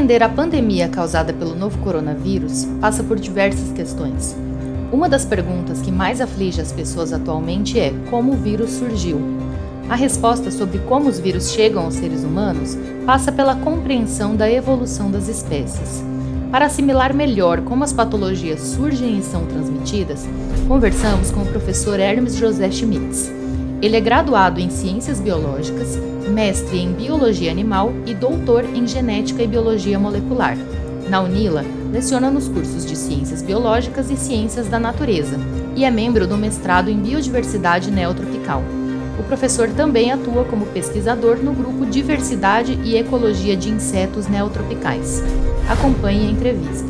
Compreender a pandemia causada pelo novo coronavírus passa por diversas questões. Uma das perguntas que mais aflige as pessoas atualmente é como o vírus surgiu. A resposta sobre como os vírus chegam aos seres humanos passa pela compreensão da evolução das espécies. Para assimilar melhor como as patologias surgem e são transmitidas, conversamos com o professor Hermes José Schmitz. Ele é graduado em Ciências Biológicas, mestre em Biologia Animal e doutor em Genética e Biologia Molecular. Na UNILA, leciona nos cursos de Ciências Biológicas e Ciências da Natureza e é membro do mestrado em Biodiversidade Neotropical. O professor também atua como pesquisador no grupo Diversidade e Ecologia de Insetos Neotropicais. Acompanhe a entrevista.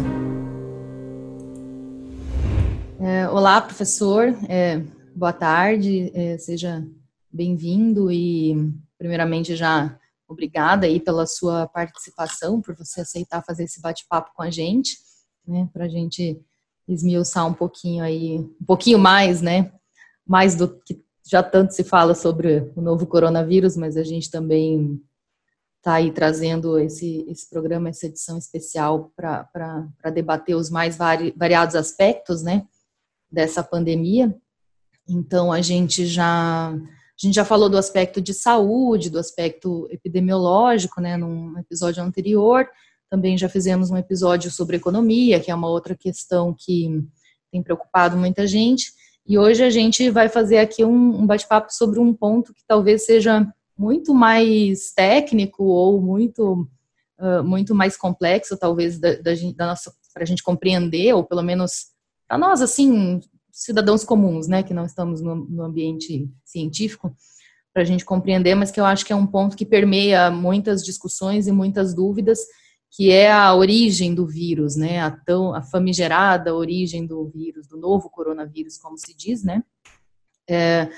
É, olá, professor. É, boa tarde. É, seja bem-vindo e, primeiramente, já obrigada aí pela sua participação, por você aceitar fazer esse bate-papo com a gente, né, para a gente esmiuçar um pouquinho aí, um pouquinho mais, né, mais do que já tanto se fala sobre o novo coronavírus, mas a gente também está aí trazendo esse, esse programa, essa edição especial para debater os mais vari, variados aspectos, né, dessa pandemia. Então, a gente já a gente já falou do aspecto de saúde, do aspecto epidemiológico, né, num episódio anterior. Também já fizemos um episódio sobre economia, que é uma outra questão que tem preocupado muita gente. E hoje a gente vai fazer aqui um, um bate-papo sobre um ponto que talvez seja muito mais técnico ou muito, uh, muito mais complexo, talvez, da, da, da nossa para a gente compreender, ou pelo menos para nós, assim, cidadãos comuns, né, que não estamos no, no ambiente científico, para a gente compreender, mas que eu acho que é um ponto que permeia muitas discussões e muitas dúvidas, que é a origem do vírus, né, a tão a famigerada origem do vírus, do novo coronavírus, como se diz, né, é,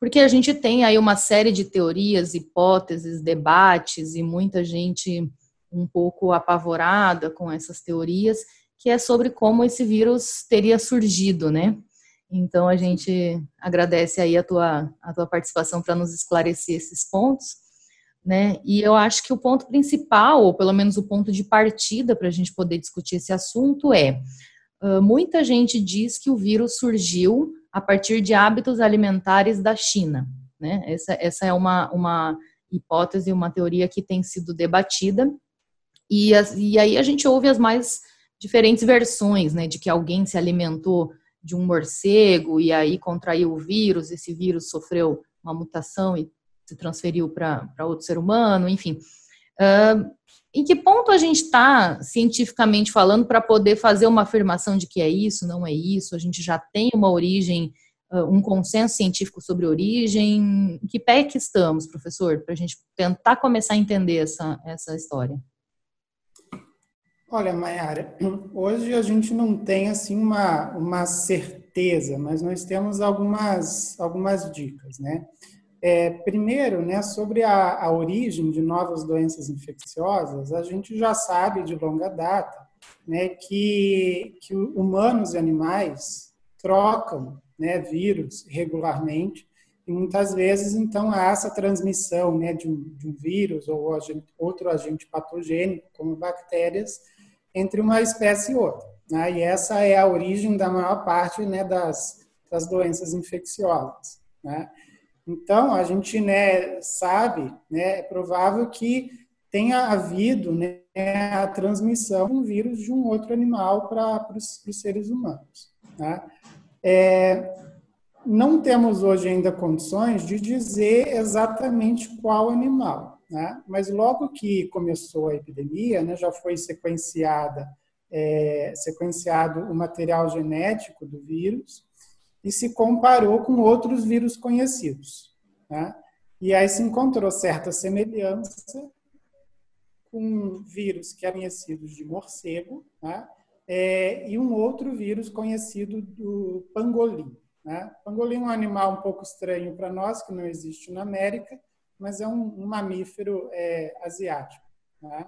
porque a gente tem aí uma série de teorias, hipóteses, debates e muita gente um pouco apavorada com essas teorias, que é sobre como esse vírus teria surgido, né? Então a gente agradece aí a tua, a tua participação para nos esclarecer esses pontos, né? E eu acho que o ponto principal, ou pelo menos o ponto de partida para a gente poder discutir esse assunto é uh, muita gente diz que o vírus surgiu a partir de hábitos alimentares da China, né? Essa, essa é uma, uma hipótese, uma teoria que tem sido debatida e, as, e aí a gente ouve as mais diferentes versões, né? De que alguém se alimentou de um morcego e aí contraiu o vírus, esse vírus sofreu uma mutação e se transferiu para outro ser humano, enfim. Uh, em que ponto a gente está cientificamente falando para poder fazer uma afirmação de que é isso, não é isso? A gente já tem uma origem, uh, um consenso científico sobre origem. Em que pé que estamos, professor, para a gente tentar começar a entender essa, essa história? Olha, Mayara, hoje a gente não tem assim uma, uma certeza, mas nós temos algumas, algumas dicas, né? É, primeiro, né, sobre a, a origem de novas doenças infecciosas, a gente já sabe de longa data né, que, que humanos e animais trocam né, vírus regularmente e muitas vezes, então, há essa transmissão né, de, um, de um vírus ou agente, outro agente patogênico, como bactérias, entre uma espécie e outra. Né? E essa é a origem da maior parte né, das, das doenças infecciosas. Né? Então, a gente né, sabe, né, é provável que tenha havido né, a transmissão de um vírus de um outro animal para os seres humanos. Né? É, não temos hoje ainda condições de dizer exatamente qual animal. Né? Mas logo que começou a epidemia, né, já foi sequenciada, é, sequenciado o material genético do vírus e se comparou com outros vírus conhecidos. Né? E aí se encontrou certa semelhança com vírus que é conhecido de morcego né? é, e um outro vírus conhecido do pangolim. Né? Pangolim é um animal um pouco estranho para nós, que não existe na América, mas é um, um mamífero é, asiático. Né?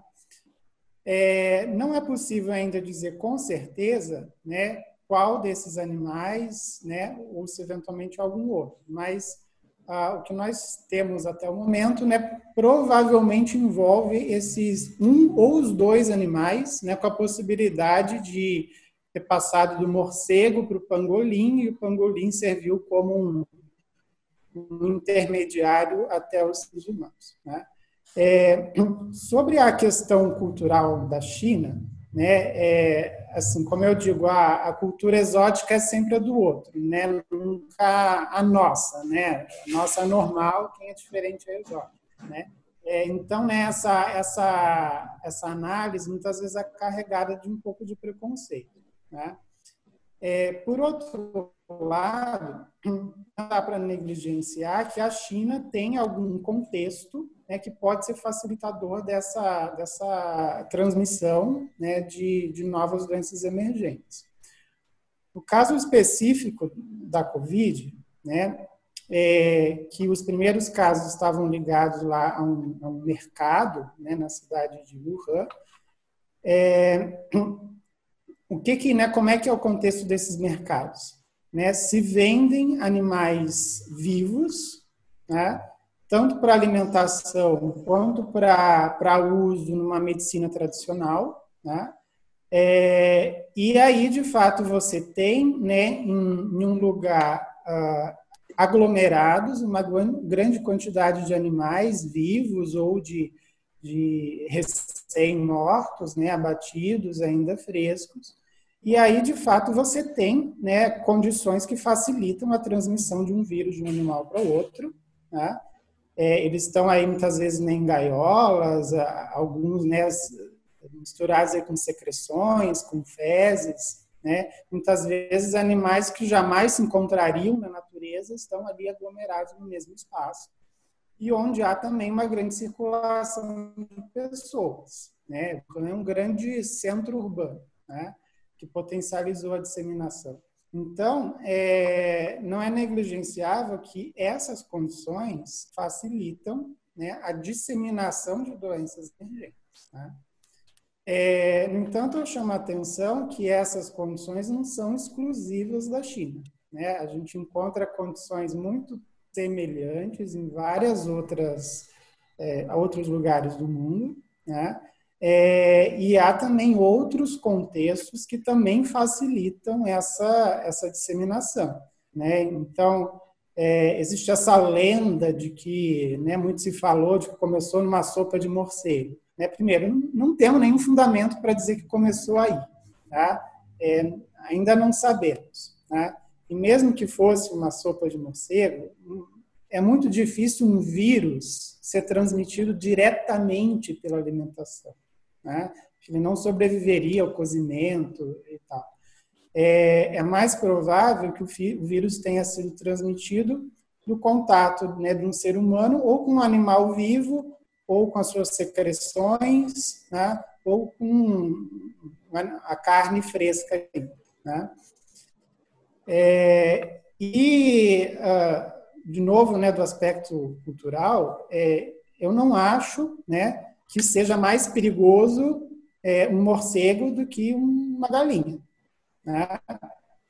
É, não é possível ainda dizer com certeza né, qual desses animais, né, ou se eventualmente algum outro, mas o que nós temos até o momento, né, provavelmente envolve esses um ou os dois animais, né, com a possibilidade de ter passado do morcego para o pangolim e o pangolim serviu como um, um intermediário até os seres humanos. Né? É, sobre a questão cultural da China, né, é, assim, como eu digo, a, a, cultura exótica é sempre a do outro, né, nunca a nossa, né, a nossa normal, quem é diferente é exótico, né. É, então, né, essa, essa, essa análise muitas vezes é carregada de um pouco de preconceito, né. É, por outro lado, não dá para negligenciar que a China tem algum contexto né, que pode ser facilitador dessa, dessa transmissão né, de, de novas doenças emergentes. No caso específico da Covid, né, é, que os primeiros casos estavam ligados lá a um, a um mercado né, na cidade de Wuhan, é, o que que, né, como é que é o contexto desses mercados? Né, se vendem animais vivos, né, tanto para alimentação quanto para uso numa medicina tradicional, né? É, e aí, de fato, você tem, né, em, em um lugar uh, aglomerados, uma grande quantidade de animais vivos ou de, de recém-mortos, né, abatidos, ainda frescos, e aí, de fato, você tem né, condições que facilitam a transmissão de um vírus de um animal para o outro. Né? É, eles estão aí muitas vezes né, em gaiolas, alguns né, misturados aí com secreções, com fezes. Né? Muitas vezes animais que jamais se encontrariam na natureza estão ali aglomerados no mesmo espaço. E onde há também uma grande circulação de pessoas. Né? É um grande centro urbano. Né? Que potencializou a disseminação. Então, é, não é negligenciável que essas condições facilitam né, a disseminação de doenças emergentes. Né? É, no entanto, eu chamo a atenção que essas condições não são exclusivas da China. Né? A gente encontra condições muito semelhantes em várias outras é, outros lugares do mundo, né? É, e há também outros contextos que também facilitam essa, essa disseminação. Né? Então, é, existe essa lenda de que né, muito se falou de que começou numa sopa de morcego. Né? Primeiro, não, temos nenhum fundamento para dizer que começou aí. Tá? É, ainda não sabemos. Tá? E mesmo que fosse uma sopa de morcego, é muito difícil um vírus ser transmitido diretamente pela alimentação né? Ele não sobreviveria ao cozimento e tal. É, é mais provável que o vírus tenha sido transmitido do contato né, de um ser humano ou com um animal vivo ou com as suas secreções, né, ou com a carne fresca. Né? É, e, uh, de novo, né, do aspecto cultural, é, eu não acho né, que seja mais perigoso é, um morcego do que uma galinha. Né?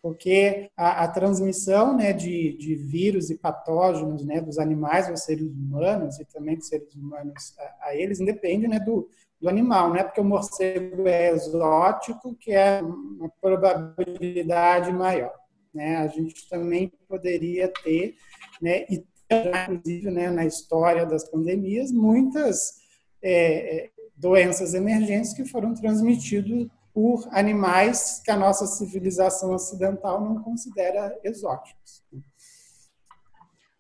Porque a, a transmissão né, de, de, vírus e patógenos né, dos animais aos seres humanos e também dos seres humanos a, a eles independe né, do, do animal, né? Porque o morcego é exótico, que é uma probabilidade maior, né? A gente também poderia ter, né? E inclusive, né, na história das pandemias, muitas é, é, doenças emergentes que foram transmitidas por animais que a nossa civilização ocidental não considera exóticos.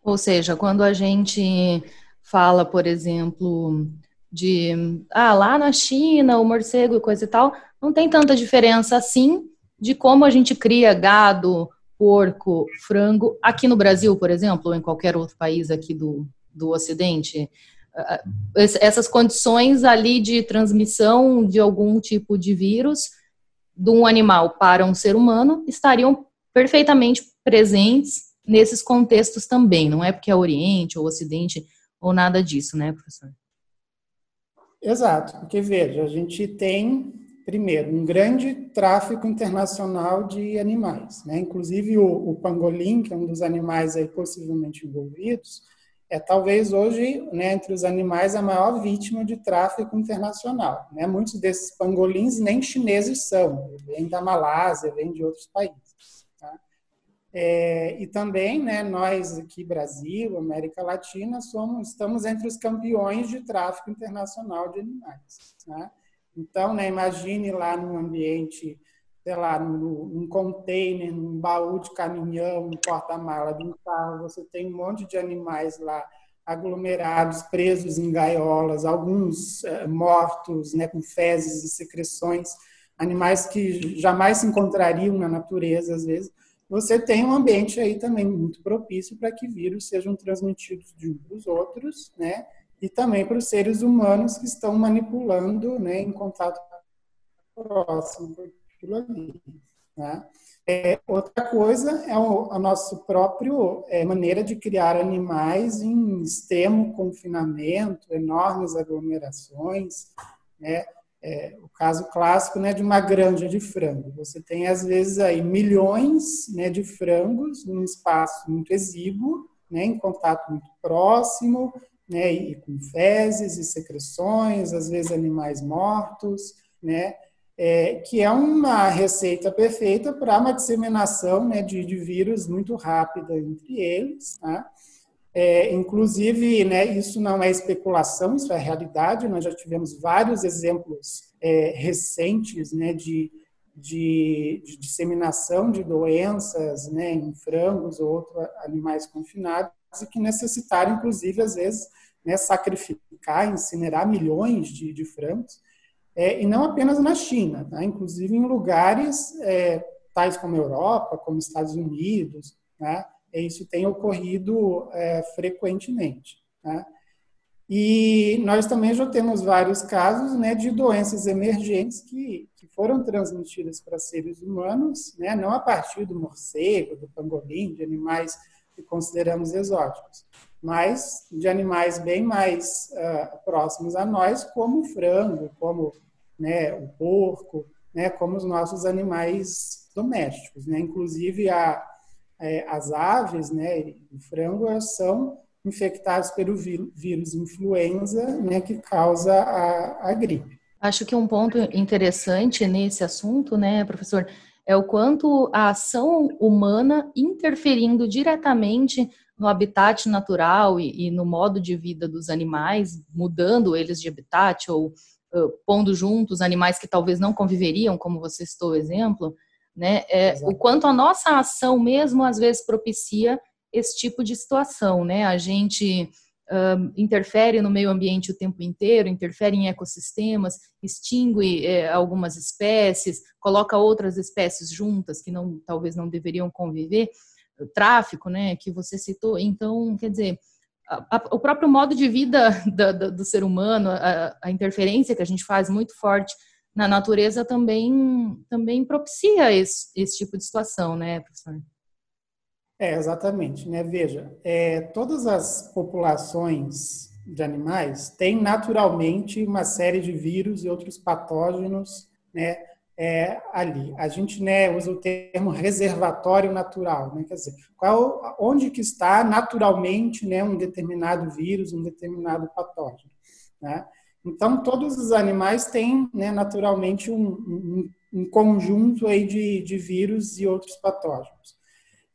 Ou seja, quando a gente fala, por exemplo, de ah, lá na China, o morcego e coisa e tal, não tem tanta diferença assim de como a gente cria gado, porco, frango aqui no Brasil, por exemplo, ou em qualquer outro país aqui do, do Ocidente essas condições ali de transmissão de algum tipo de vírus de um animal para um ser humano estariam perfeitamente presentes nesses contextos também, não é porque é Oriente ou Ocidente ou nada disso, né, professor? Exato, porque veja, a gente tem primeiro, um grande tráfico internacional de animais. Né? Inclusive, o, o, pangolim, que é um dos animais aí possivelmente envolvidos, é talvez hoje, né, entre os animais, a maior vítima de tráfico internacional. Né? Muitos desses pangolins nem chineses são, vêm da Malásia, vêm de outros países. Tá? É, e também, né, nós aqui, Brasil, América Latina, somos, estamos entre os campeões de tráfico internacional de animais. Tá? Então, né, imagine lá num ambiente, sei lá, num, container, num baú de caminhão, num porta-mala de um carro, você tem um monte de animais lá aglomerados, presos em gaiolas, alguns é, mortos, né, com fezes e secreções, animais que jamais se encontrariam na natureza, às vezes. Você tem um ambiente aí também muito propício para que vírus sejam transmitidos de uns para os outros, né? e também para os seres humanos que estão manipulando né, em contato próximo aquilo ali. Né? É, outra coisa é o, a nossa própria é, maneira de criar animais em extremo confinamento, enormes aglomerações. Né? É, o caso clássico né, de uma granja de frango. Você tem, às vezes, aí milhões né, de frangos num espaço muito exíguo, né, em contato muito próximo, né, e com fezes e secreções, às vezes animais mortos, né, é, que é uma receita perfeita para uma disseminação né, de, de, vírus muito rápida entre eles. Né? É, inclusive, né, isso não é especulação, isso é realidade. Nós já tivemos vários exemplos é, recentes né, de, de, de, disseminação de doenças né, em frangos ou outros animais confinados e que necessitaram, inclusive, às vezes, né, sacrificar, incinerar milhões de, de frangos, é, e não apenas na China, tá? inclusive em lugares é, tais como Europa, como Estados Unidos, né? Isso tem ocorrido é, frequentemente. Tá? E nós também já temos vários casos né, de doenças emergentes que, que foram transmitidas para seres humanos, né, não a partir do morcego, do pangolim, de animais que consideramos exóticos, mas de animais bem mais uh, próximos a nós, como o frango, como né, o porco, né, como os nossos animais domésticos. Né? Inclusive, a, é, as aves né, e frango são infectados pelo vírus influenza, né, que causa a, a gripe. Acho que um ponto interessante nesse assunto, né, professor, é o quanto a ação humana interferindo diretamente no habitat natural e, e no modo de vida dos animais, mudando eles de habitat ou pondo juntos animais que talvez não conviveriam, como você citou o exemplo, né? É, o quanto a nossa ação mesmo às vezes propicia esse tipo de situação, né? A gente interfere no meio ambiente o tempo inteiro, interfere em ecossistemas, extingue é, algumas espécies, coloca outras espécies juntas que não, talvez não deveriam conviver, o tráfico, né, que você citou. Então, quer dizer, a, a, o próprio modo de vida do, do ser humano, a, a, interferência que a gente faz muito forte na natureza também também propicia esse, esse tipo de situação, né, professor? É, exatamente. Né? Veja, é, todas as populações de animais têm naturalmente uma série de vírus e outros patógenos né, é, ali. A gente né, usa o termo reservatório natural, né? quer dizer, qual, onde que está naturalmente né, um determinado vírus, um determinado patógeno. Né? Então, todos os animais têm né, naturalmente um, um, um conjunto aí de, de vírus e outros patógenos.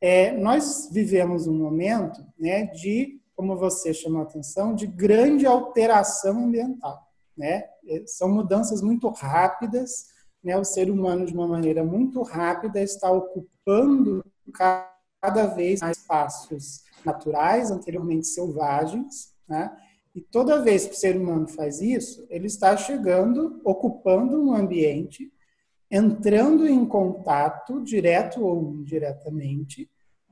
É, nós vivemos um momento né, de, como você chamou a atenção, de grande alteração ambiental. Né? É, são mudanças muito rápidas, né? o ser humano, de uma maneira muito rápida, está ocupando cada vez mais espaços naturais, anteriormente selvagens, né? E toda vez que o ser humano faz isso, ele está chegando, ocupando um ambiente, entrando em contato, direto ou indiretamente,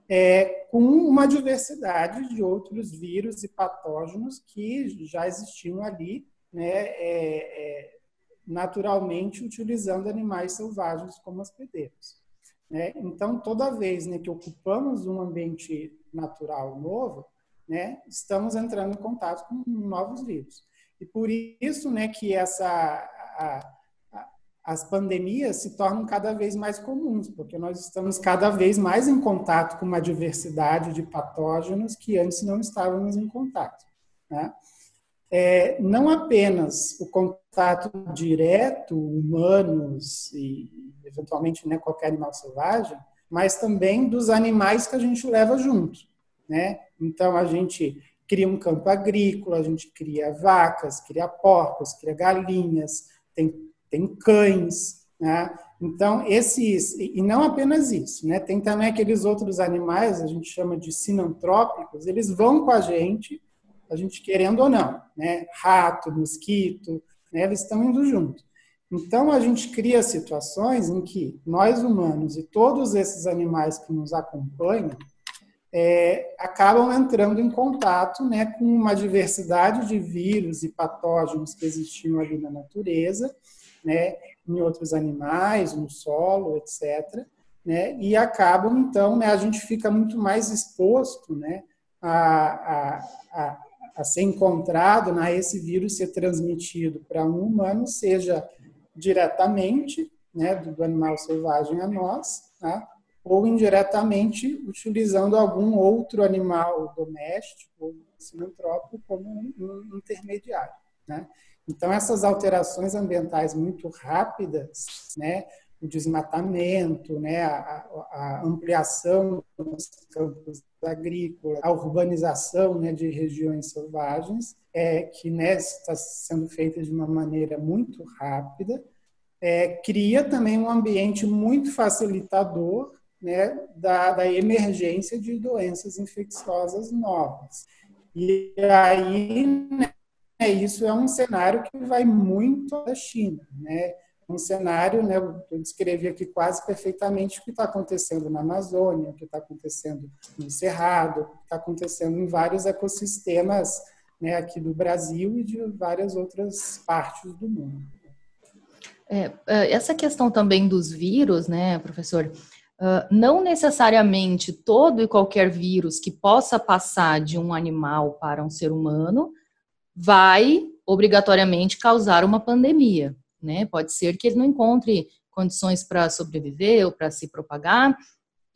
é, com uma diversidade de outros vírus e patógenos que já existiam ali, né, é, é, naturalmente utilizando animais selvagens como hospedeiros. Né? Então, toda vez né, que ocupamos um ambiente natural novo, né, estamos entrando em contato com novos vírus. E por isso né, que essa, a, as pandemias se tornam cada vez mais comuns, porque nós estamos cada vez mais em contato com uma diversidade de patógenos que antes não estávamos em contato. Né? É, não apenas o contato direto, humanos e eventualmente né, qualquer animal selvagem, mas também dos animais que a gente leva junto. Né? Então, a gente cria um campo agrícola, a gente cria vacas, cria porcos, cria galinhas, tem, tem cães, né? Então, esses, e não apenas isso, né? Tem também aqueles outros animais, a gente chama de sinantrópicos, eles vão com a gente, a gente querendo ou não, né? Rato, mosquito, né? Eles estão indo junto. Então, a gente cria situações em que nós humanos e todos esses animais que nos acompanham é, acabam entrando em contato né, com uma diversidade de vírus e patógenos que existiam ali na natureza, né, em outros animais, no solo, etc. Né, e acabam, então, né, a gente fica muito mais exposto né, a, a, a, a ser encontrado, né, esse vírus ser transmitido para um humano, seja diretamente né, do animal selvagem a nós, tá? ou indiretamente utilizando algum outro animal doméstico ou sinantrópico como um intermediário. Né? Então, essas alterações ambientais muito rápidas, né, o desmatamento, né, a, a ampliação dos campos agrícolas, a urbanização né, de regiões selvagens, é, que né, está sendo feita de uma maneira muito rápida, é, cria também um ambiente muito facilitador né, da, da emergência de doenças infecciosas novas. E aí, né, isso é um cenário que vai muito da China, né? Um cenário, né, eu descrevi aqui quase perfeitamente o que está acontecendo na Amazônia, o que está acontecendo no Cerrado, o que está acontecendo em vários ecossistemas né, aqui do Brasil e de várias outras partes do mundo. É, é essa questão também dos vírus, né, professor? Uh, não necessariamente todo e qualquer vírus que possa passar de um animal para um ser humano vai obrigatoriamente causar uma pandemia, né? Pode ser que ele não encontre condições para sobreviver ou para se propagar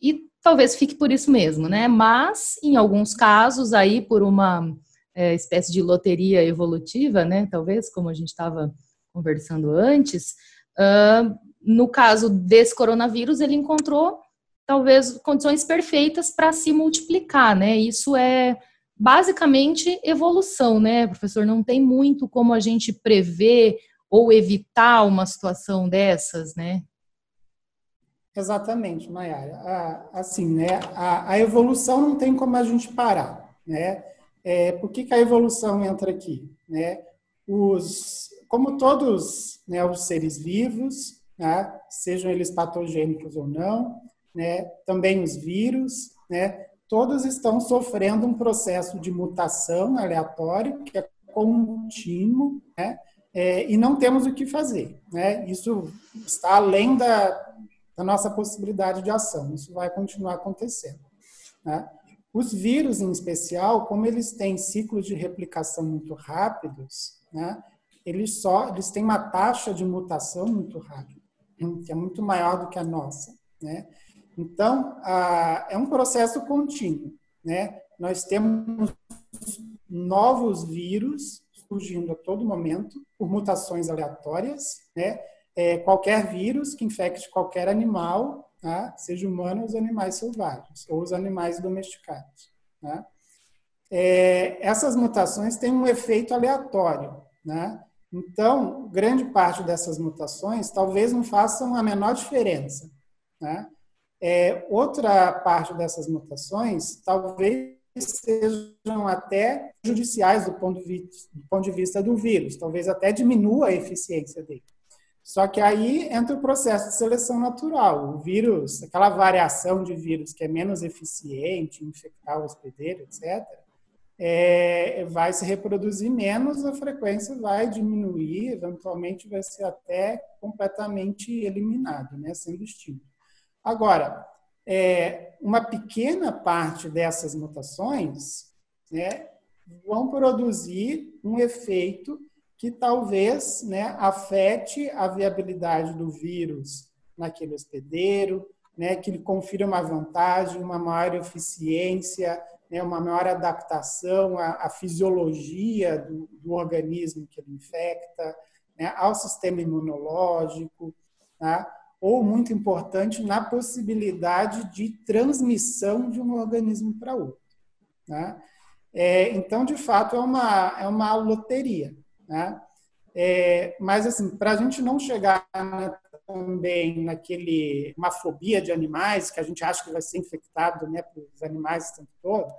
e talvez fique por isso mesmo, né? Mas em alguns casos aí por uma é, espécie de loteria evolutiva, né? Talvez como a gente estava conversando antes, uh, no caso desse coronavírus, ele encontrou talvez condições perfeitas para se multiplicar, né? Isso é basicamente evolução, né, professor? Não tem muito como a gente prever ou evitar uma situação dessas, né? Exatamente, Mayara. Assim, né, a, a, evolução não tem como a gente parar, né? É, por que, que a evolução entra aqui? Né? Os, como todos né, os seres vivos, né, sejam eles patogênicos ou não, né, também os vírus, né, todos estão sofrendo um processo de mutação aleatório, que é contínuo, né, é, e não temos o que fazer. Né, isso está além da, da nossa possibilidade de ação, isso vai continuar acontecendo. Né. Os vírus, em especial, como eles têm ciclos de replicação muito rápidos, né, eles só eles têm uma taxa de mutação muito rápida que é muito maior do que a nossa, né? Então, a, é um processo contínuo, né? Nós temos novos vírus surgindo a todo momento por mutações aleatórias, né? É, qualquer vírus que infecte qualquer animal, tá? seja humano ou os animais selvagens, ou os animais domesticados. Tá? É, essas mutações têm um efeito aleatório. Né? Então, grande parte dessas mutações talvez não façam a menor diferença. Né? É, outra parte dessas mutações talvez sejam até judiciais do ponto, de vista, do ponto de vista do vírus, talvez até diminua a eficiência dele. Só que aí entra o processo de seleção natural. O vírus, aquela variação de vírus que é menos eficiente, infectar o hospedeiro, etc., é, vai se reproduzir menos, a frequência vai diminuir, eventualmente vai ser até completamente eliminado, né, sendo extinto. Agora, é, uma pequena parte dessas mutações né, vão produzir um efeito que talvez né, afete a viabilidade do vírus naquele hospedeiro, né, que ele confira uma vantagem, uma maior eficiência, né, uma maior adaptação à, à fisiologia do, do, organismo que ele infecta, né, ao sistema imunológico, tá? Ou, muito importante, na possibilidade de transmissão de um organismo para outro. Né? É, então, de fato, é uma, é uma loteria. Né? É, mas, assim, para a gente não chegar na, também naquele uma fobia de animais, que a gente acha que vai ser infectado né, pelos animais o tempo todo,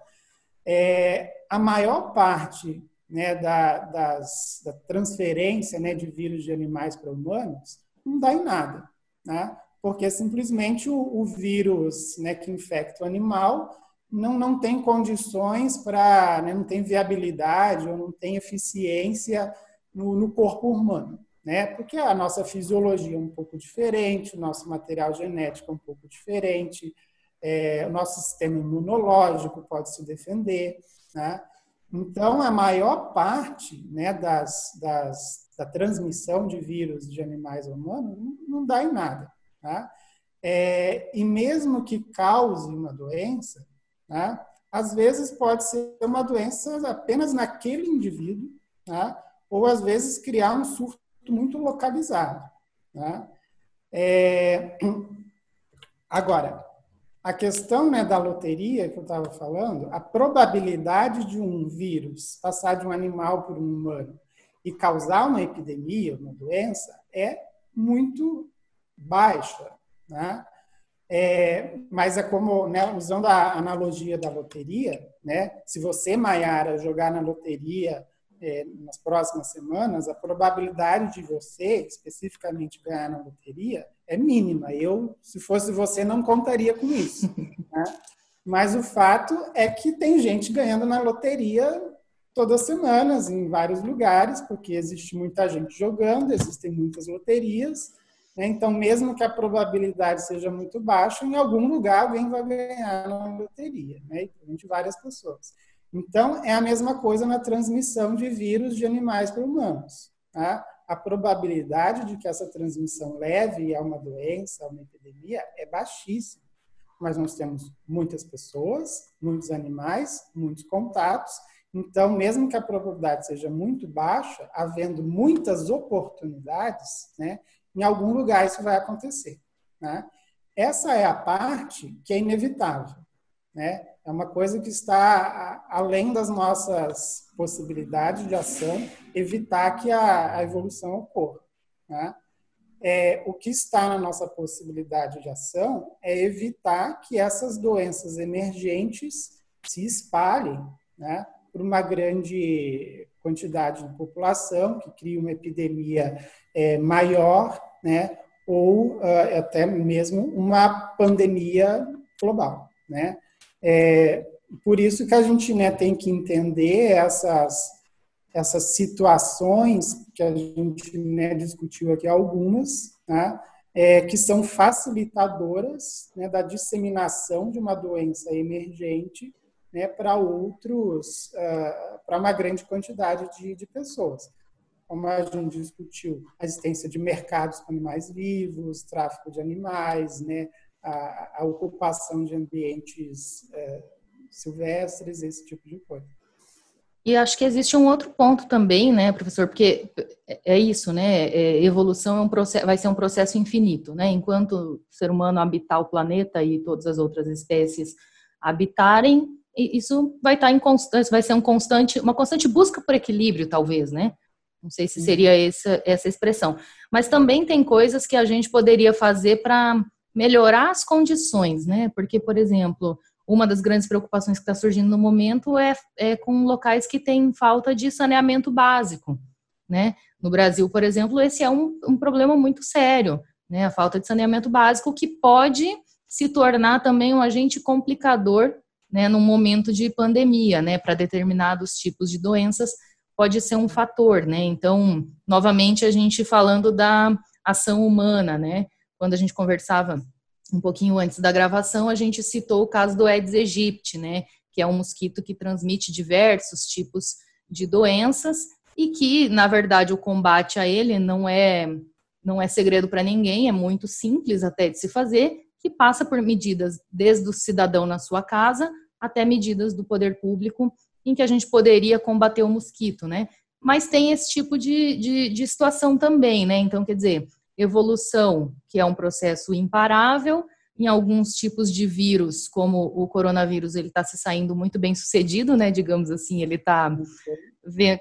é, a maior parte né, da, das, da transferência né, de vírus de animais para humanos não dá em nada, né? porque simplesmente o, o vírus né, que infecta o animal não, não tem condições para, né, não tem viabilidade ou não tem eficiência no, no, corpo humano, né? Porque a nossa fisiologia é um pouco diferente, o nosso material genético é um pouco diferente, é, o nosso sistema imunológico pode se defender, né? Então, a maior parte né, das, das, da transmissão de vírus de animais a humanos não, dá em nada. Tá? É, e mesmo que cause uma doença, né? Às vezes pode ser uma doença apenas naquele indivíduo, né? ou às vezes criar um surto muito localizado. Né? É... Agora, a questão né, da loteria que eu estava falando, a probabilidade de um vírus passar de um animal para um humano e causar uma epidemia, uma doença, é muito baixa. Né? É, mas é como, né, usando a analogia da loteria, né, se você, Maiara, jogar na loteria é, nas próximas semanas, a probabilidade de você, especificamente, ganhar na loteria é mínima. Eu, se fosse você, não contaria com isso. Né? Mas o fato é que tem gente ganhando na loteria todas as semanas, em vários lugares, porque existe muita gente jogando, existem muitas loterias, né? Então, mesmo que a probabilidade seja muito baixa, em algum lugar alguém vai ganhar na loteria, né? entre várias pessoas. Então, é a mesma coisa na transmissão de vírus de animais para humanos. Tá? A probabilidade de que essa transmissão leve a uma doença, a uma epidemia, é baixíssima. Mas nós temos muitas pessoas, muitos animais, muitos contatos. Então, mesmo que a probabilidade seja muito baixa, havendo muitas oportunidades, né, em algum lugar isso vai acontecer. Né? Essa é a parte que é inevitável. Né? É uma coisa que está além das nossas possibilidades de ação, evitar que a, a evolução ocorra. Né? É, o que está na nossa possibilidade de ação é evitar que essas doenças emergentes se espalhem né, por uma grande quantidade de população, que crie uma epidemia é, maior né? ou uh, até mesmo uma pandemia global. Né? É, por isso que a gente né, tem que entender essas, essas situações que a gente né, discutiu aqui algumas, né, é, que são facilitadoras né, da disseminação de uma doença emergente né, para outros, uh, para uma grande quantidade de, de pessoas como a gente discutiu, a existência de mercados com animais vivos, tráfico de animais, né, a, a ocupação de ambientes é, silvestres, esse tipo de coisa. E acho que existe um outro ponto também, né, professor, porque é isso, né, é, evolução é um processo, vai ser um processo infinito, né, enquanto o ser humano habitar o planeta e todas as outras espécies habitarem, isso vai estar em constante, vai ser um constante, uma constante busca por equilíbrio, talvez, né, não sei se seria essa, essa expressão. Mas também tem coisas que a gente poderia fazer para melhorar as condições, né? Porque, por exemplo, uma das grandes preocupações que está surgindo no momento é, é com locais que têm falta de saneamento básico, né? No Brasil, por exemplo, esse é um, um problema muito sério, né? A falta de saneamento básico que pode se tornar também um agente complicador, né? Num momento de pandemia, né? Para determinados tipos de doenças pode ser um fator, né? Então, novamente, a gente falando da ação humana, né? Quando a gente conversava um pouquinho antes da gravação, a gente citou o caso do Aedes aegypti, né? Que é um mosquito que transmite diversos tipos de doenças e que, na verdade, o combate a ele não é não é segredo para ninguém, é muito simples até de se fazer, que passa por medidas desde o cidadão na sua casa até medidas do poder público em que a gente poderia combater o mosquito, né? Mas tem esse tipo de, de, de situação também, né? Então, quer dizer, evolução, que é um processo imparável, em alguns tipos de vírus, como o coronavírus, ele está se saindo muito bem sucedido, né? Digamos assim, ele está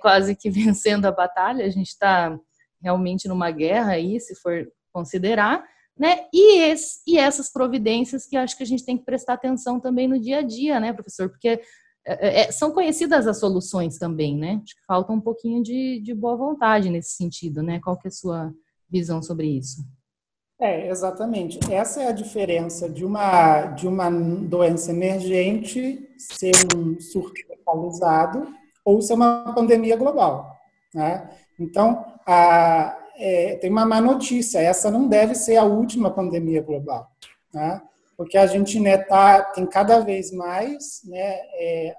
quase que vencendo a batalha. A gente está realmente numa guerra aí, se for considerar, né? E, esse, e essas providências que acho que a gente tem que prestar atenção também no dia a dia, né, professor? Porque é, é, são conhecidas as soluções também, né? Acho que falta um pouquinho de, de boa vontade nesse sentido, né? Qual que é a sua visão sobre isso? É, exatamente. Essa é a diferença de uma, de uma doença emergente ser um surto localizado ou ser uma pandemia global. Né? Então, a, é, tem uma má notícia: essa não deve ser a última pandemia global. Né? Porque a gente né, tá, tem cada vez mais né, é,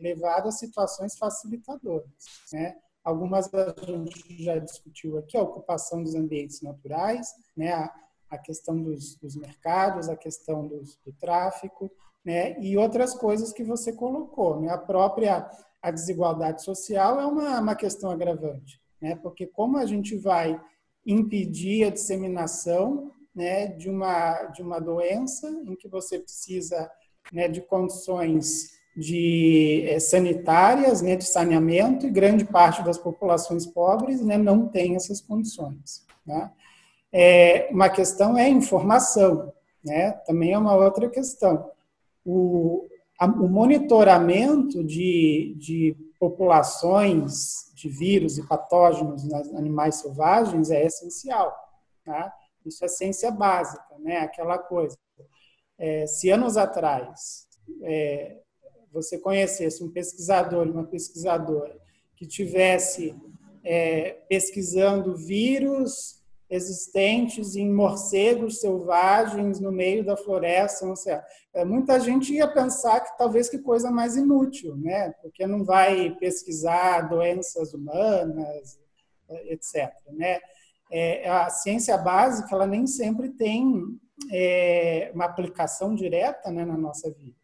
levado a situações facilitadoras. Né? Algumas a gente já discutiu aqui, a ocupação dos ambientes naturais, né, a, a questão dos, dos, mercados, a questão dos, do tráfico, né, e outras coisas que você colocou. Né, a própria a desigualdade social é uma, uma questão agravante, né, porque como a gente vai impedir a disseminação né, de, uma, de uma doença em que você precisa né, de condições de é, sanitárias, né, de saneamento, e grande parte das populações pobres né, não tem essas condições. Né? É, uma questão é informação, né? também é uma outra questão. O, a, o monitoramento de, de populações de vírus e patógenos nos animais selvagens é essencial. Tá? Isso é ciência básica, né? aquela coisa. É, se anos atrás é, você conhecesse um pesquisador e uma pesquisadora que tivesse é, pesquisando vírus existentes em morcegos selvagens no meio da floresta, não sei. É, muita gente ia pensar que talvez que coisa mais inútil, né? Porque não vai pesquisar doenças humanas, etc. Né? É, a ciência básica ela nem sempre tem é, uma aplicação direta né, na nossa vida.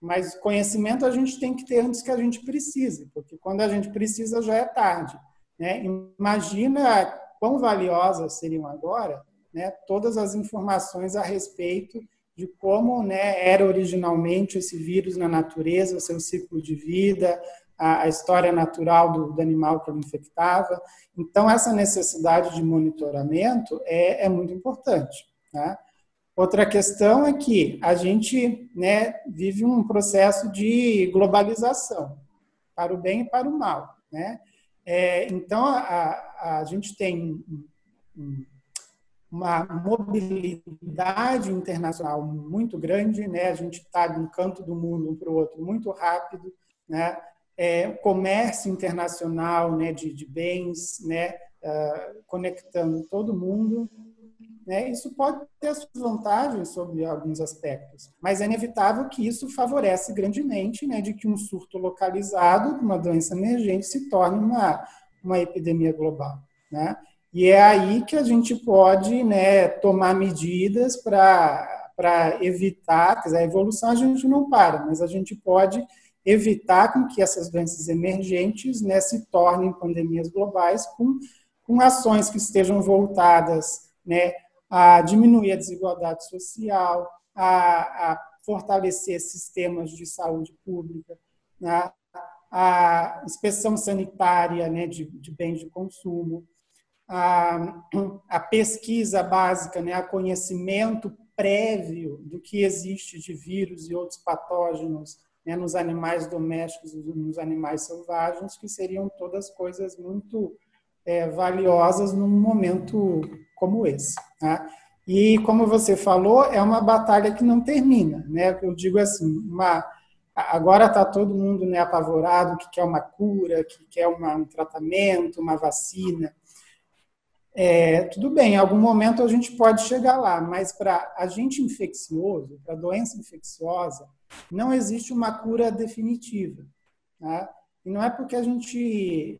Mas conhecimento a gente tem que ter antes que a gente precise, porque quando a gente precisa já é tarde. Né? Imagina quão valiosas seriam agora né, todas as informações a respeito de como né, era originalmente esse vírus na natureza, seu ciclo de vida, a, a história natural do, do, animal que ele infectava. Então, essa necessidade de monitoramento é, é muito importante. Né? Outra questão é que a gente né, vive um processo de globalização, para o bem e para o mal. Né? É, então, a, a gente tem uma mobilidade internacional muito grande, né? a gente está de um canto do mundo um para o outro muito rápido, né? É, comércio internacional né, de, de bens, né, uh, conectando todo mundo, né? Isso pode ter suas vantagens sobre alguns aspectos, mas é inevitável que isso favorece grandemente né, de que um surto localizado uma doença emergente se torne uma, uma epidemia global. Né? E é aí que a gente pode né, tomar medidas para evitar, quer dizer, a evolução a gente não para, mas a gente pode evitar com que essas doenças emergentes né, se tornem pandemias globais com, com ações que estejam voltadas né, a diminuir a desigualdade social, a, a fortalecer sistemas de saúde pública, né? A inspeção sanitária né, de, de bens de consumo, a, a pesquisa básica, né, a conhecimento prévio do que existe de vírus e outros patógenos né, nos animais domésticos e nos animais selvagens, que seriam todas coisas muito é, valiosas num momento como esse. Tá? E, como você falou, é uma batalha que não termina. Né? Eu digo assim, uma, agora está todo mundo né, apavorado que quer uma cura, que quer uma, um tratamento, uma vacina. É, tudo bem, em algum momento a gente pode chegar lá, mas para agente infeccioso, para doença infecciosa, não existe uma cura definitiva. Tá? E não é porque a gente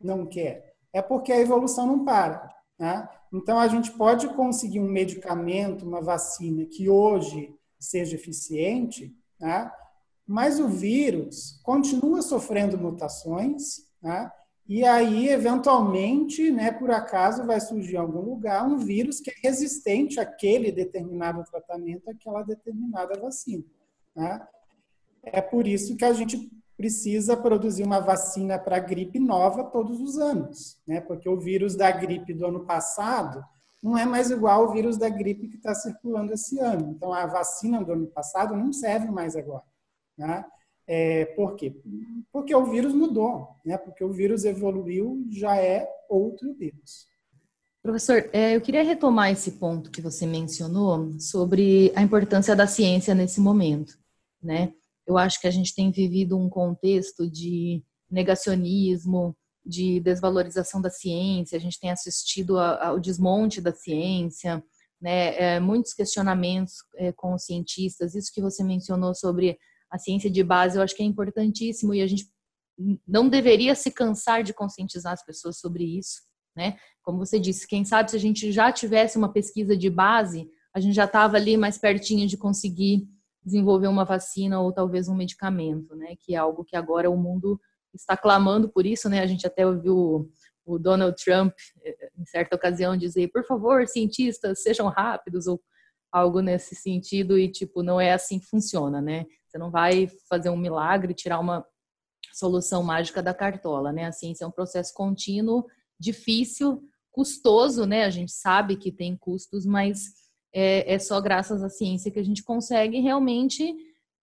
não quer? É porque a evolução não para. Né? Então, a gente pode conseguir um medicamento, uma vacina que hoje seja eficiente, né? Mas o vírus continua sofrendo mutações, né? e aí, eventualmente, né, por acaso, vai surgir em algum lugar um vírus que é resistente àquele determinado tratamento, àquela determinada vacina. Né? É por isso que a gente precisa produzir uma vacina para gripe nova todos os anos, né? porque o vírus da gripe do ano passado não é mais igual ao vírus da gripe que está circulando esse ano. Então, a vacina do ano passado não serve mais agora. Né? É, por quê? Porque o vírus mudou, né? porque o vírus evoluiu, já é outro vírus. Professor, é, eu queria retomar esse ponto que você mencionou sobre a importância da ciência nesse momento, né? Eu acho que a gente tem vivido um contexto de negacionismo, de desvalorização da ciência, a gente tem assistido ao desmonte da ciência, né? É, muitos questionamentos é, com os cientistas, isso que você mencionou sobre a ciência de base, eu acho que é importantíssimo e a gente não deveria se cansar de conscientizar as pessoas sobre isso, né? Como você disse, quem sabe se a gente já tivesse uma pesquisa de base, a gente já estava ali mais pertinho de conseguir desenvolver uma vacina ou talvez um medicamento, né? Que é algo que agora o mundo está clamando por isso, né? A gente até ouviu o Donald Trump, eh, em certa ocasião, dizer: por favor, cientistas, sejam rápidos, ou algo nesse sentido, e tipo, não é assim que funciona, né? Você não vai fazer um milagre, tirar uma solução mágica da cartola, né? A ciência é um processo contínuo, difícil, custoso, né? A gente sabe que tem custos, mas é, é só graças à ciência que a gente consegue realmente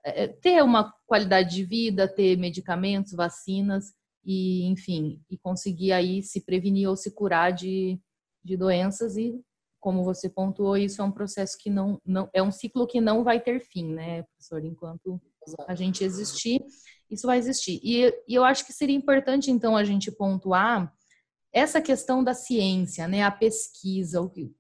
é, ter uma qualidade de vida, ter medicamentos, vacinas e, enfim, e conseguir aí se prevenir ou se curar de, de doenças e como você pontuou, isso é um processo que não, não é um ciclo que não vai ter fim, né, professor? Enquanto a gente existir, isso vai existir. E, e eu acho que seria importante, então, a gente pontuar essa questão da ciência, né, a pesquisa, o que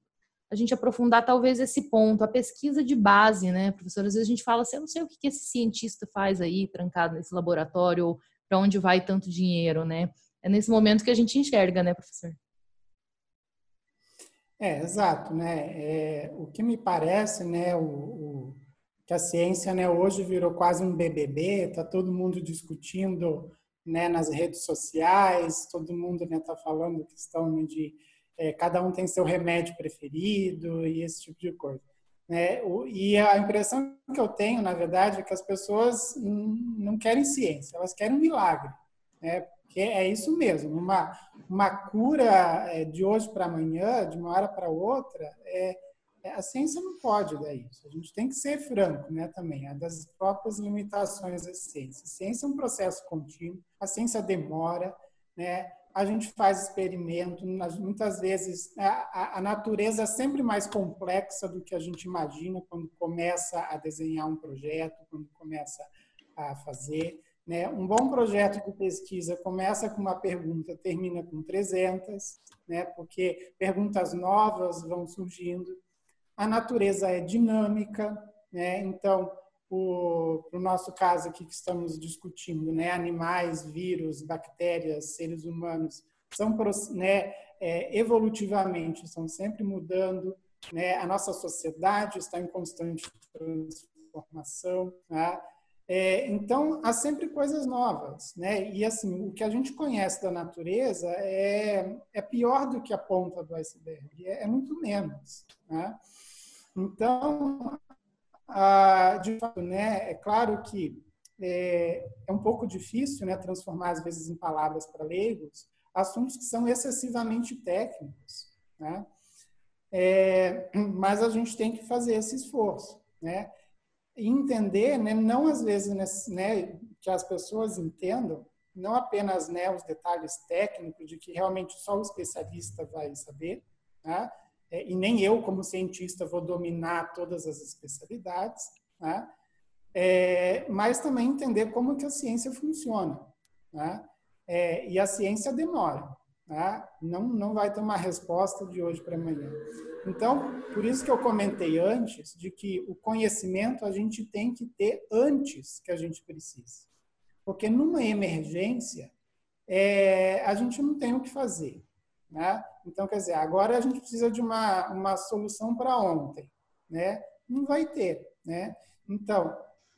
a gente aprofundar talvez esse ponto, a pesquisa de base, né, professor? Às vezes a gente fala assim, eu não sei o que esse cientista faz aí, trancado nesse laboratório, ou para onde vai tanto dinheiro, né? É nesse momento que a gente enxerga, né, professor? É, exato, né? É, o que me parece, né, o, o, que a ciência, né, hoje virou quase um BBB, tá todo mundo discutindo, né, nas redes sociais, todo mundo, né, tá falando questão de é, cada um tem seu remédio preferido e esse tipo de coisa. Né? O, e a impressão que eu tenho, na verdade, é que as pessoas não querem ciência, elas querem um milagre, né? Que é isso mesmo, uma, uma cura é, de hoje para amanhã, de uma hora para outra, é, é, a ciência não pode dar isso. A gente tem que ser franco né, também, é das próprias limitações da ciência. A ciência é um processo contínuo, a ciência demora, né? a gente faz experimento, muitas vezes a, a natureza é sempre mais complexa do que a gente imagina quando começa a desenhar um projeto, quando começa a fazer. Né? Um bom projeto de pesquisa começa com uma pergunta, termina com 300, né? porque perguntas novas vão surgindo. A natureza é dinâmica, né? então, o, o nosso caso aqui que estamos discutindo, né? animais, vírus, bactérias, seres humanos, são né, é, evolutivamente, estão sempre mudando, né? a nossa sociedade está em constante transformação, né? É, então, há sempre coisas novas, né? E assim, o que a gente conhece da natureza é, é pior do que a ponta do iceberg, é, é muito menos, né? Então, ah, de fato, né? É claro que é, é, um pouco difícil, né? Transformar às vezes em palavras para leigos assuntos que são excessivamente técnicos, né? É, mas a gente tem que fazer esse esforço, né? Entender, né, não às vezes né, que as pessoas entendam, não apenas né, os detalhes técnicos de que realmente só o especialista vai saber, né, é, e nem eu como cientista vou dominar todas as especialidades, né, é, mas também entender como que a ciência funciona, né, é, e a ciência demora, né, não não vai ter uma resposta de hoje para amanhã. Então, por isso que eu comentei antes de que o conhecimento a gente tem que ter antes que a gente precise. Porque numa emergência, é, a gente não tem o que fazer. Né? Então, quer dizer, agora a gente precisa de uma, uma solução para ontem. Né? Não vai ter. Né? Então,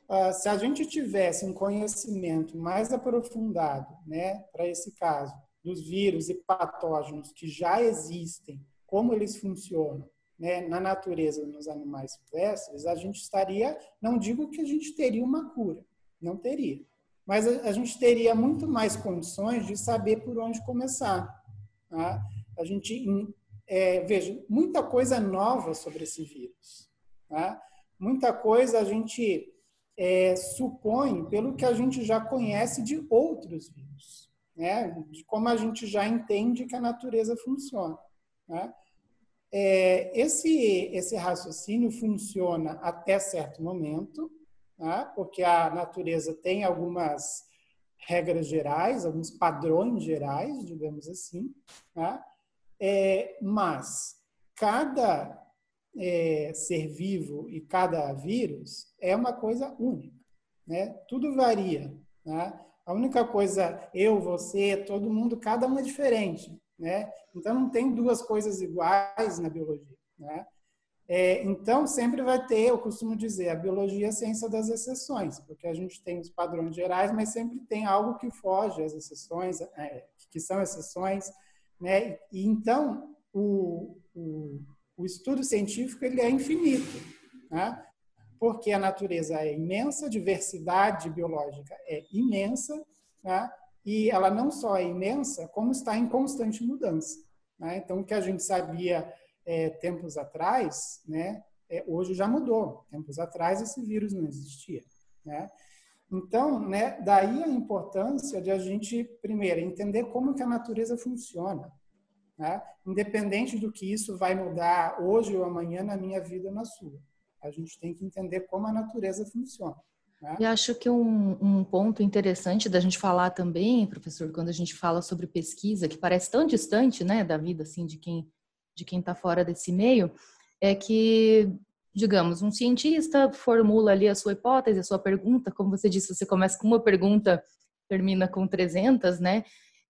uh, se a gente tivesse um conhecimento mais aprofundado né, para esse caso, dos vírus e patógenos que já existem, como eles funcionam, né, na natureza nos animais silvestres, a gente estaria, não digo que a gente teria uma cura, não teria, mas a, a gente teria muito mais condições de saber por onde começar. Tá? A gente, é, veja, muita coisa nova sobre esse vírus. Tá? Muita coisa a gente é, supõe pelo que a gente já conhece de outros vírus, né? de como a gente já entende que a natureza funciona. Né? É, esse, esse raciocínio funciona até certo momento, tá? porque a natureza tem algumas regras gerais, alguns padrões gerais, digamos assim, tá? é, mas cada é, ser vivo e cada vírus é uma coisa única. Né? Tudo varia. Né? A única coisa, eu, você, todo mundo, cada um é diferente. Né? Então, não tem duas coisas iguais na biologia. Né? É, então, sempre vai ter, eu costumo dizer, a biologia é a ciência das exceções, porque a gente tem os padrões gerais, mas sempre tem algo que foge às exceções, é, que são exceções. Né? E, então, o, o, o, estudo científico ele é infinito, né? Porque a natureza é imensa, a diversidade biológica é imensa, né? e ela não só é imensa, como está em constante mudança. Né? Então, o que a gente sabia é, tempos atrás, né, é, hoje já mudou. Tempos atrás, esse vírus não existia. Né? Então, né, daí a importância de a gente, primeiro, entender como que a natureza funciona. Né? Independente do que isso vai mudar hoje ou amanhã na minha vida ou na sua. A gente tem que entender como a natureza funciona. Né? E acho que um, um, ponto interessante da gente falar também, professor, quando a gente fala sobre pesquisa, que parece tão distante, né, da vida assim de quem de quem está fora desse meio, é que, digamos, um cientista formula ali a sua hipótese, a sua pergunta, como você disse, você começa com uma pergunta, termina com 300, né?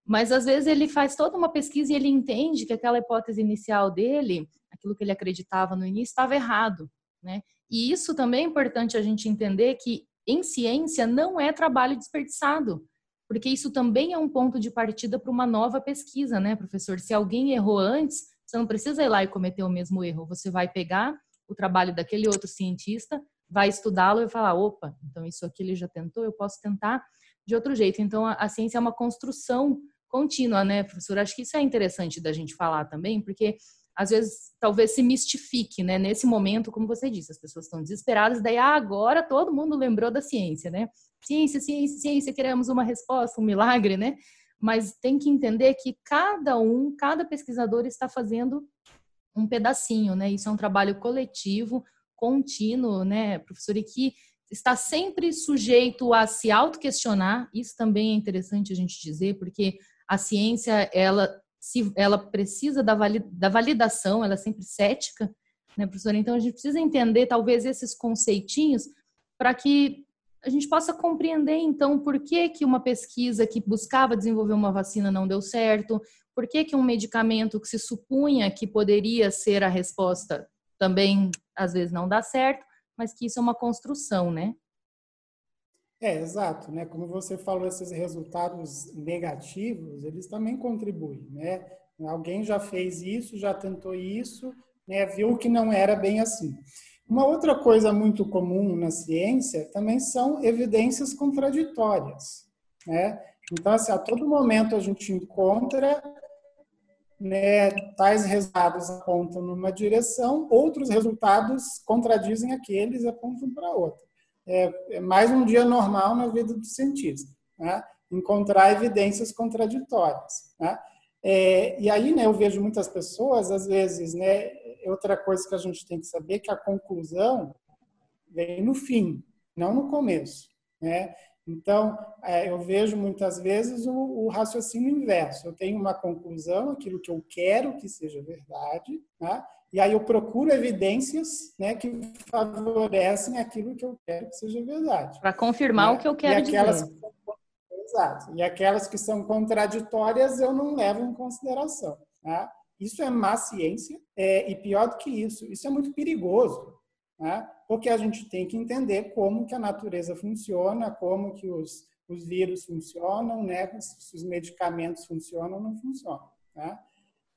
Mas às vezes ele faz toda uma pesquisa e ele entende que aquela hipótese inicial dele, aquilo que ele acreditava no início, estava errado, né? E isso também é importante a gente entender que em ciência não é trabalho desperdiçado, porque isso também é um ponto de partida para uma nova pesquisa, né, professor? Se alguém errou antes, você não precisa ir lá e cometer o mesmo erro. Você vai pegar o trabalho daquele outro cientista, vai estudá-lo e falar: opa, então isso aqui ele já tentou, eu posso tentar de outro jeito. Então a, a ciência é uma construção contínua, né, professor? Acho que isso é interessante da gente falar também, porque às vezes talvez se mistifique, né? Nesse momento, como você disse, as pessoas estão desesperadas, daí ah, agora todo mundo lembrou da ciência, né? Ciência, ciência, ciência, queremos uma resposta, um milagre, né? Mas tem que entender que cada um, cada pesquisador está fazendo um pedacinho, né? Isso é um trabalho coletivo, contínuo, né, professor, e que está sempre sujeito a se auto-questionar. Isso também é interessante a gente dizer, porque a ciência, ela se ela precisa da, da validação, ela é sempre cética, né, professora? Então a gente precisa entender talvez esses conceitinhos para que a gente possa compreender então por que, que uma pesquisa que buscava desenvolver uma vacina não deu certo, por que, que um medicamento que se supunha que poderia ser a resposta também às vezes não dá certo, mas que isso é uma construção, né? É, exato, né? Como você falou, esses resultados negativos, eles também contribuem, né? Alguém já fez isso, já tentou isso, né? Viu que não era bem assim. Uma outra coisa muito comum na ciência também são evidências contraditórias, né? Então, assim, a todo momento a gente encontra né, tais resultados apontam numa direção, outros resultados contradizem aqueles e apontam para outra é, é mais um dia normal na vida do cientista, né? encontrar evidências contraditórias. Né? É, e aí, né, eu vejo muitas pessoas, às vezes, né, outra coisa que a gente tem que saber é que a conclusão vem no fim, não no começo. Né? Então, é, eu vejo muitas vezes o, o, raciocínio inverso. Eu tenho uma conclusão, aquilo que eu quero que seja verdade, né? E aí eu procuro evidências né, que favorecem aquilo que eu quero que seja verdade. Para confirmar né? o que eu quero e aquelas, dizer. Exato. E aquelas que são contraditórias eu não levo em consideração. Tá? Isso é má ciência é, e pior do que isso, isso é muito perigoso, né? porque a gente tem que entender como que a natureza funciona, como que os, os vírus funcionam, né? se os medicamentos funcionam ou não funcionam. Né?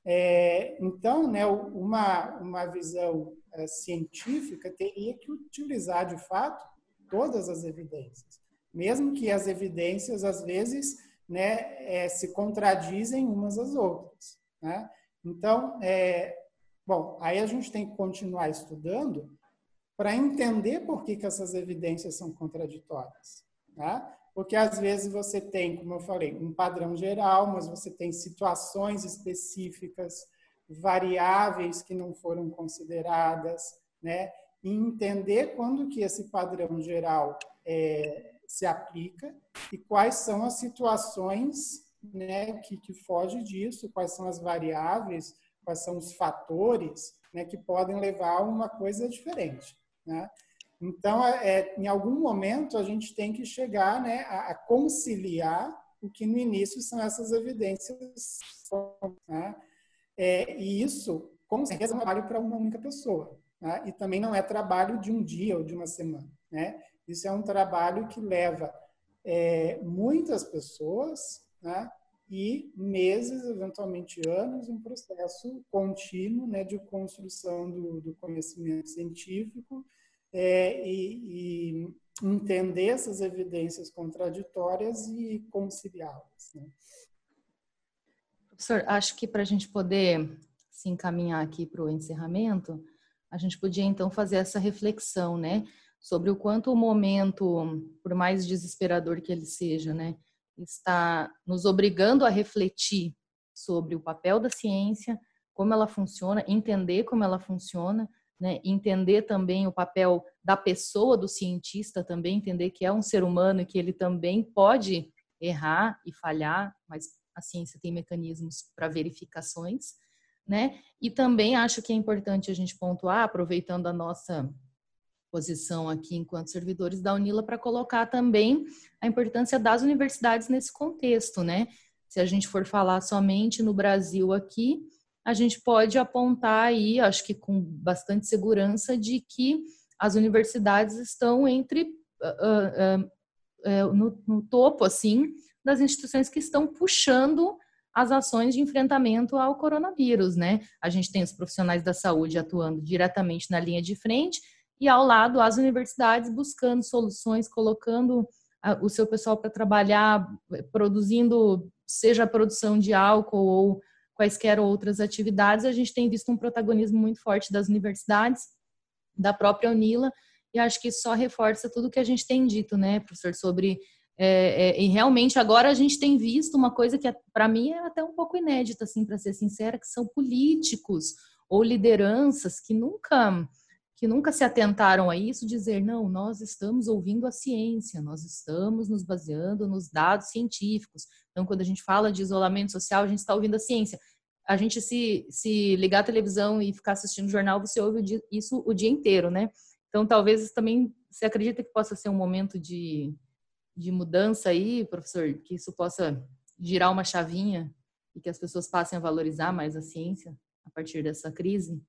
É, então, né, uma, uma visão é, científica teria que utilizar de fato todas as evidências, mesmo que as evidências às vezes né, é, se contradizem umas às outras. Né? Então, é, bom, aí a gente tem que continuar estudando para entender por que, que essas evidências são contraditórias. Né? Porque às vezes você tem, como eu falei, um padrão geral, mas você tem situações específicas, variáveis que não foram consideradas, né? E entender quando que esse padrão geral é, se aplica e quais são as situações né, que, que foge disso, quais são as variáveis, quais são os fatores né, que podem levar a uma coisa diferente. Né? Então, é, é, em algum momento, a gente tem que chegar né, a, a conciliar o que no início são essas evidências. Né? É, e isso, com certeza, não vale para uma única pessoa. Né? E também não é trabalho de um dia ou de uma semana. Né? Isso é um trabalho que leva é, muitas pessoas né? e meses, eventualmente anos, um processo contínuo né, de construção do, do conhecimento científico é, e, e, entender essas evidências contraditórias e conciliá-las. Né? Professor, acho que para a gente poder se encaminhar aqui para o encerramento, a gente podia então fazer essa reflexão, né, sobre o quanto o momento, por mais desesperador que ele seja, né, está nos obrigando a refletir sobre o papel da ciência, como ela funciona, entender como ela funciona, né? entender também o papel da pessoa, do cientista também, entender que é um ser humano e que ele também pode errar e falhar, mas a ciência tem mecanismos para verificações, né? E também acho que é importante a gente pontuar, aproveitando a nossa posição aqui enquanto servidores da Unila, para colocar também a importância das universidades nesse contexto, né? Se a gente for falar somente no Brasil aqui, a gente pode apontar aí, acho que com bastante segurança, de que as universidades estão entre uh, uh, uh, no, no, topo assim das instituições que estão puxando as ações de enfrentamento ao coronavírus, né? A gente tem os profissionais da saúde atuando diretamente na linha de frente e ao lado as universidades buscando soluções, colocando o seu pessoal para trabalhar, produzindo seja a produção de álcool ou quaisquer outras atividades, a gente tem visto um protagonismo muito forte das universidades, da própria Unila, e acho que só reforça tudo que a gente tem dito, né, professor, sobre. É, é, e realmente agora a gente tem visto uma coisa que é, para mim é até um pouco inédita, assim, para ser sincera, que são políticos ou lideranças que nunca que nunca se atentaram a isso, dizer, não, nós estamos ouvindo a ciência, nós estamos nos baseando nos dados científicos. Então, quando a gente fala de isolamento social, a gente está ouvindo a ciência. A gente se, se ligar à televisão e ficar assistindo jornal, você ouve isso o dia inteiro, né? Então, talvez também, você acredita que possa ser um momento de, de mudança aí, professor, que isso possa girar uma chavinha e que as pessoas passem a valorizar mais a ciência a partir dessa crise?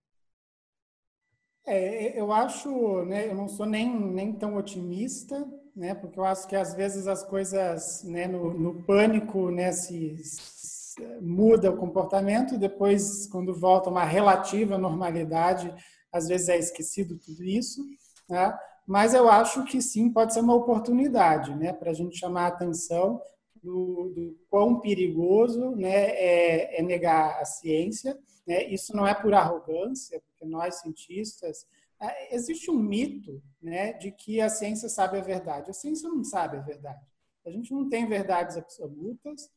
É, eu acho, né, eu não sou nem, nem tão otimista, né, porque eu acho que às vezes as coisas, né, no, no pânico, né, se, se, muda o comportamento depois, quando volta uma relativa normalidade, às vezes é esquecido tudo isso, né, mas eu acho que sim, pode ser uma oportunidade, né, para a gente chamar a atenção do, do quão perigoso, né, é, é negar a ciência, né? Isso não é por arrogância, porque nós cientistas é, existe um mito, né, de que a ciência sabe a verdade. A ciência não sabe a verdade. A gente não tem verdades absolutas.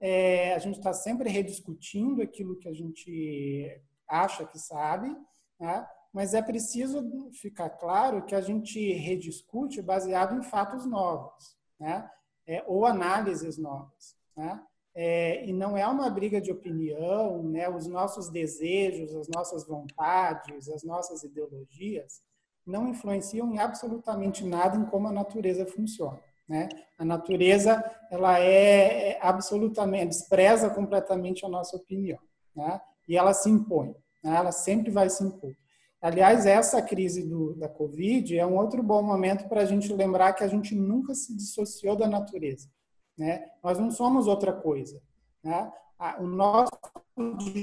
É, a gente está sempre rediscutindo aquilo que a gente acha que sabe, né? mas é preciso ficar claro que a gente rediscute baseado em fatos novos, né? É, ou análises novas. Né? É, e não é uma briga de opinião, né? Os nossos desejos, as nossas vontades, as nossas ideologias não influenciam em absolutamente nada em como a natureza funciona, Né? A natureza ela é, é absolutamente despreza completamente a nossa opinião, né? e ela se impõe, né? ela sempre vai se impor. Aliás, essa crise do, da Covid é um outro bom momento para a gente lembrar que a gente nunca se dissociou da natureza. Né? Nós não somos outra coisa. Né? O nosso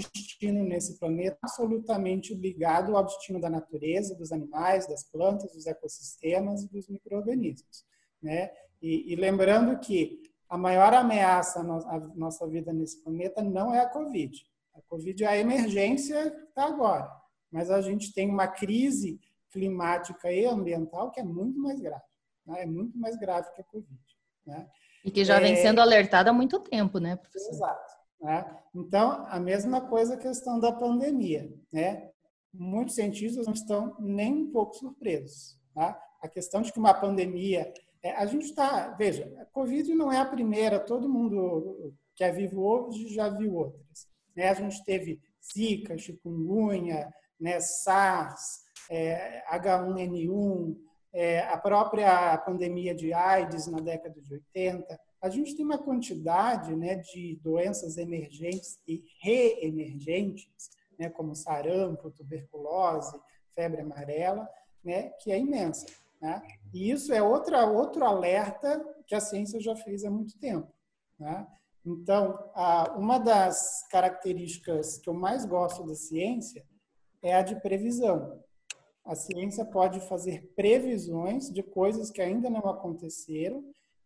destino nesse planeta é absolutamente ligado ao destino da natureza, dos animais, das plantas, dos ecossistemas e dos micro-organismos. Né? E, e, lembrando que a maior ameaça à nossa vida nesse planeta não é a Covid. A Covid é a emergência que está agora. Mas a gente tem uma crise climática e ambiental que é muito mais grave. Né? É muito mais grave que a Covid. Né? E que já vem é... sendo alertada há muito tempo, né, professor? Exato. Né? Então, a mesma coisa a questão da pandemia. Né? Muitos cientistas não estão nem um pouco surpresos. Tá? A questão de que uma pandemia. É, a gente está. Veja, a Covid não é a primeira, todo mundo que é vivo hoje já viu outras. Né? A gente teve Zika, chikungunya, né, SARS, é, H1N1, é, a própria pandemia de AIDS na década de 80. A gente tem uma quantidade né, de doenças emergentes e reemergentes, né, como sarampo, tuberculose, febre amarela, né, que é imensa. Né? E isso é outra, outro alerta que a ciência já fez há muito tempo. Né? Então, uma das características que eu mais gosto da ciência é a de previsão. A ciência pode fazer previsões de coisas que ainda não aconteceram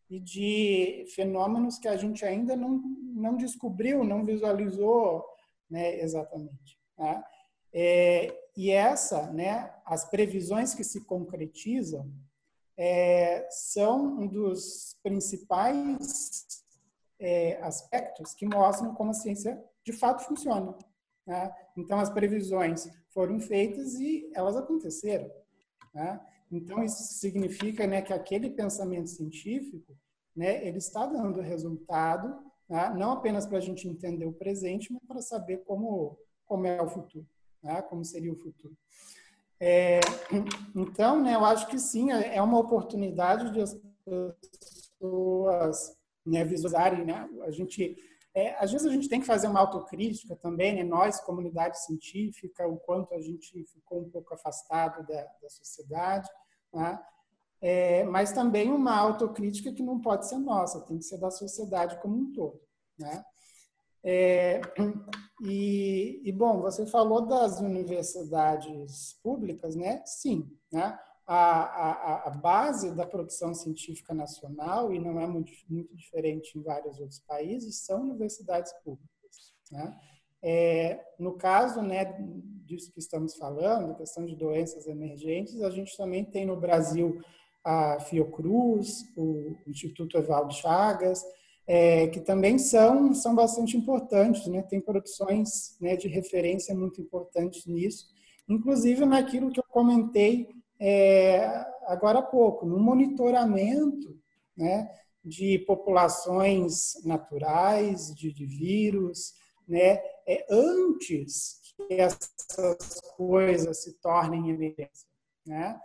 e de fenômenos que a gente ainda não, não descobriu, não visualizou né, exatamente. Tá? É, e essa, né, as previsões que se concretizam é, são um dos principais é, aspectos que mostram como a ciência de fato funciona. Né? Então, as previsões foram feitas e elas aconteceram. Né? Então, isso significa né, que aquele pensamento científico né, ele está dando resultado, né, não apenas para a gente entender o presente, mas para saber como, como é o futuro, né, como seria o futuro. É, então, né, eu acho que sim, é, é uma oportunidade de as pessoas visualizarem. A gente é, às vezes a gente tem que fazer uma autocrítica também, né? nós, comunidade científica, o quanto a gente ficou um pouco afastado da, da sociedade, né? é, mas também uma autocrítica que não pode ser nossa, tem que ser da sociedade como um todo. Né? É, e, e, bom, você falou das universidades públicas, né? Sim, né? A, a, a, base da produção científica nacional, e não é muito, muito diferente em vários outros países, são universidades públicas. Né? É, no caso né, disso que estamos falando, questão de doenças emergentes, a gente também tem no Brasil a Fiocruz, o Instituto Evaldo Chagas, é, que também são, são bastante importantes, né? tem produções né, de referência muito importantes nisso, inclusive naquilo que eu comentei é, agora há pouco, no monitoramento né, de populações naturais, de, de vírus, né, é, antes que essas coisas se tornem emergência. Né?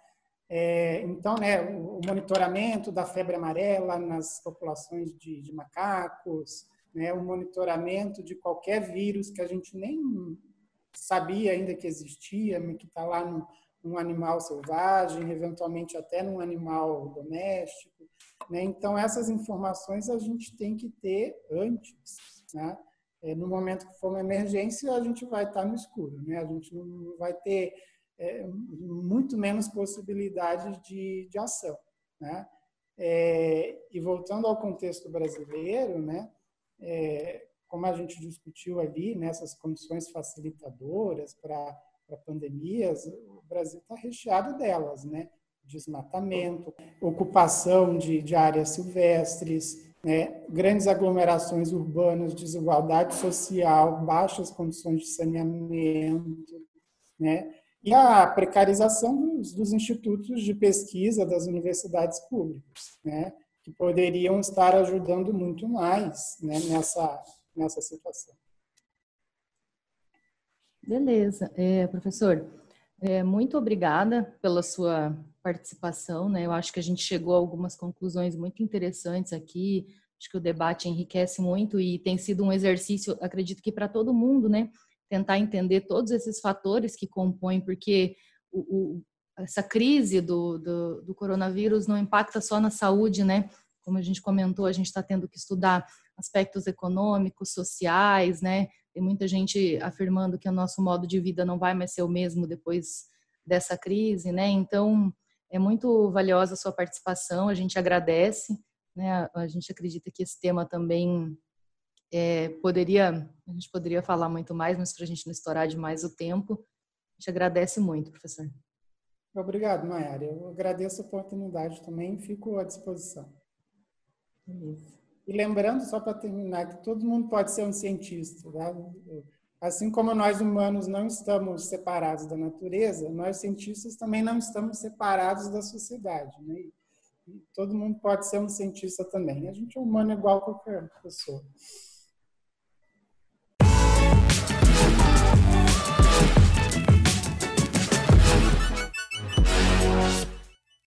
É, então, né, o monitoramento da febre amarela nas populações de, de macacos, né, o monitoramento de qualquer vírus que a gente nem sabia ainda que existia, que está lá no, num animal selvagem, eventualmente até num animal doméstico. Né? Então, essas informações a gente tem que ter antes. Né? É, no momento que for uma emergência, a gente vai estar no escuro. Né? A gente não vai ter é, muito menos possibilidade de, de ação. Né? É, e voltando ao contexto brasileiro, né? É, como a gente discutiu ali, nessas condições facilitadoras para para pandemias, o Brasil está recheado delas, né? Desmatamento, ocupação de, de áreas silvestres, né? grandes aglomerações urbanas, desigualdade social, baixas condições de saneamento, né? e a precarização dos, dos institutos de pesquisa das universidades públicas, né? que poderiam estar ajudando muito mais né? nessa, nessa situação. Beleza. É, professor, é, muito obrigada pela sua participação, né? Eu acho que a gente chegou a algumas conclusões muito interessantes aqui. Acho que o debate enriquece muito e tem sido um exercício, acredito que para todo mundo, né? Tentar entender todos esses fatores que compõem, porque o, o, essa crise do, do, do coronavírus não impacta só na saúde, né? Como a gente comentou, a gente está tendo que estudar aspectos econômicos, sociais, né? Tem muita gente afirmando que o nosso modo de vida não vai mais ser o mesmo depois dessa crise, né? Então, é muito valiosa a sua participação, a gente agradece, né? A gente acredita que esse tema também é, poderia, a gente poderia falar muito mais, mas para a gente não estourar demais o tempo, a gente agradece muito, professor. Obrigado, Mayara. Eu agradeço a oportunidade também e fico à disposição. Beleza. E lembrando, só para terminar, que todo mundo pode ser um cientista. Tá? Assim como nós humanos não estamos separados da natureza, nós cientistas também não estamos separados da sociedade. Né? E todo mundo pode ser um cientista também. A gente é humano igual a qualquer pessoa.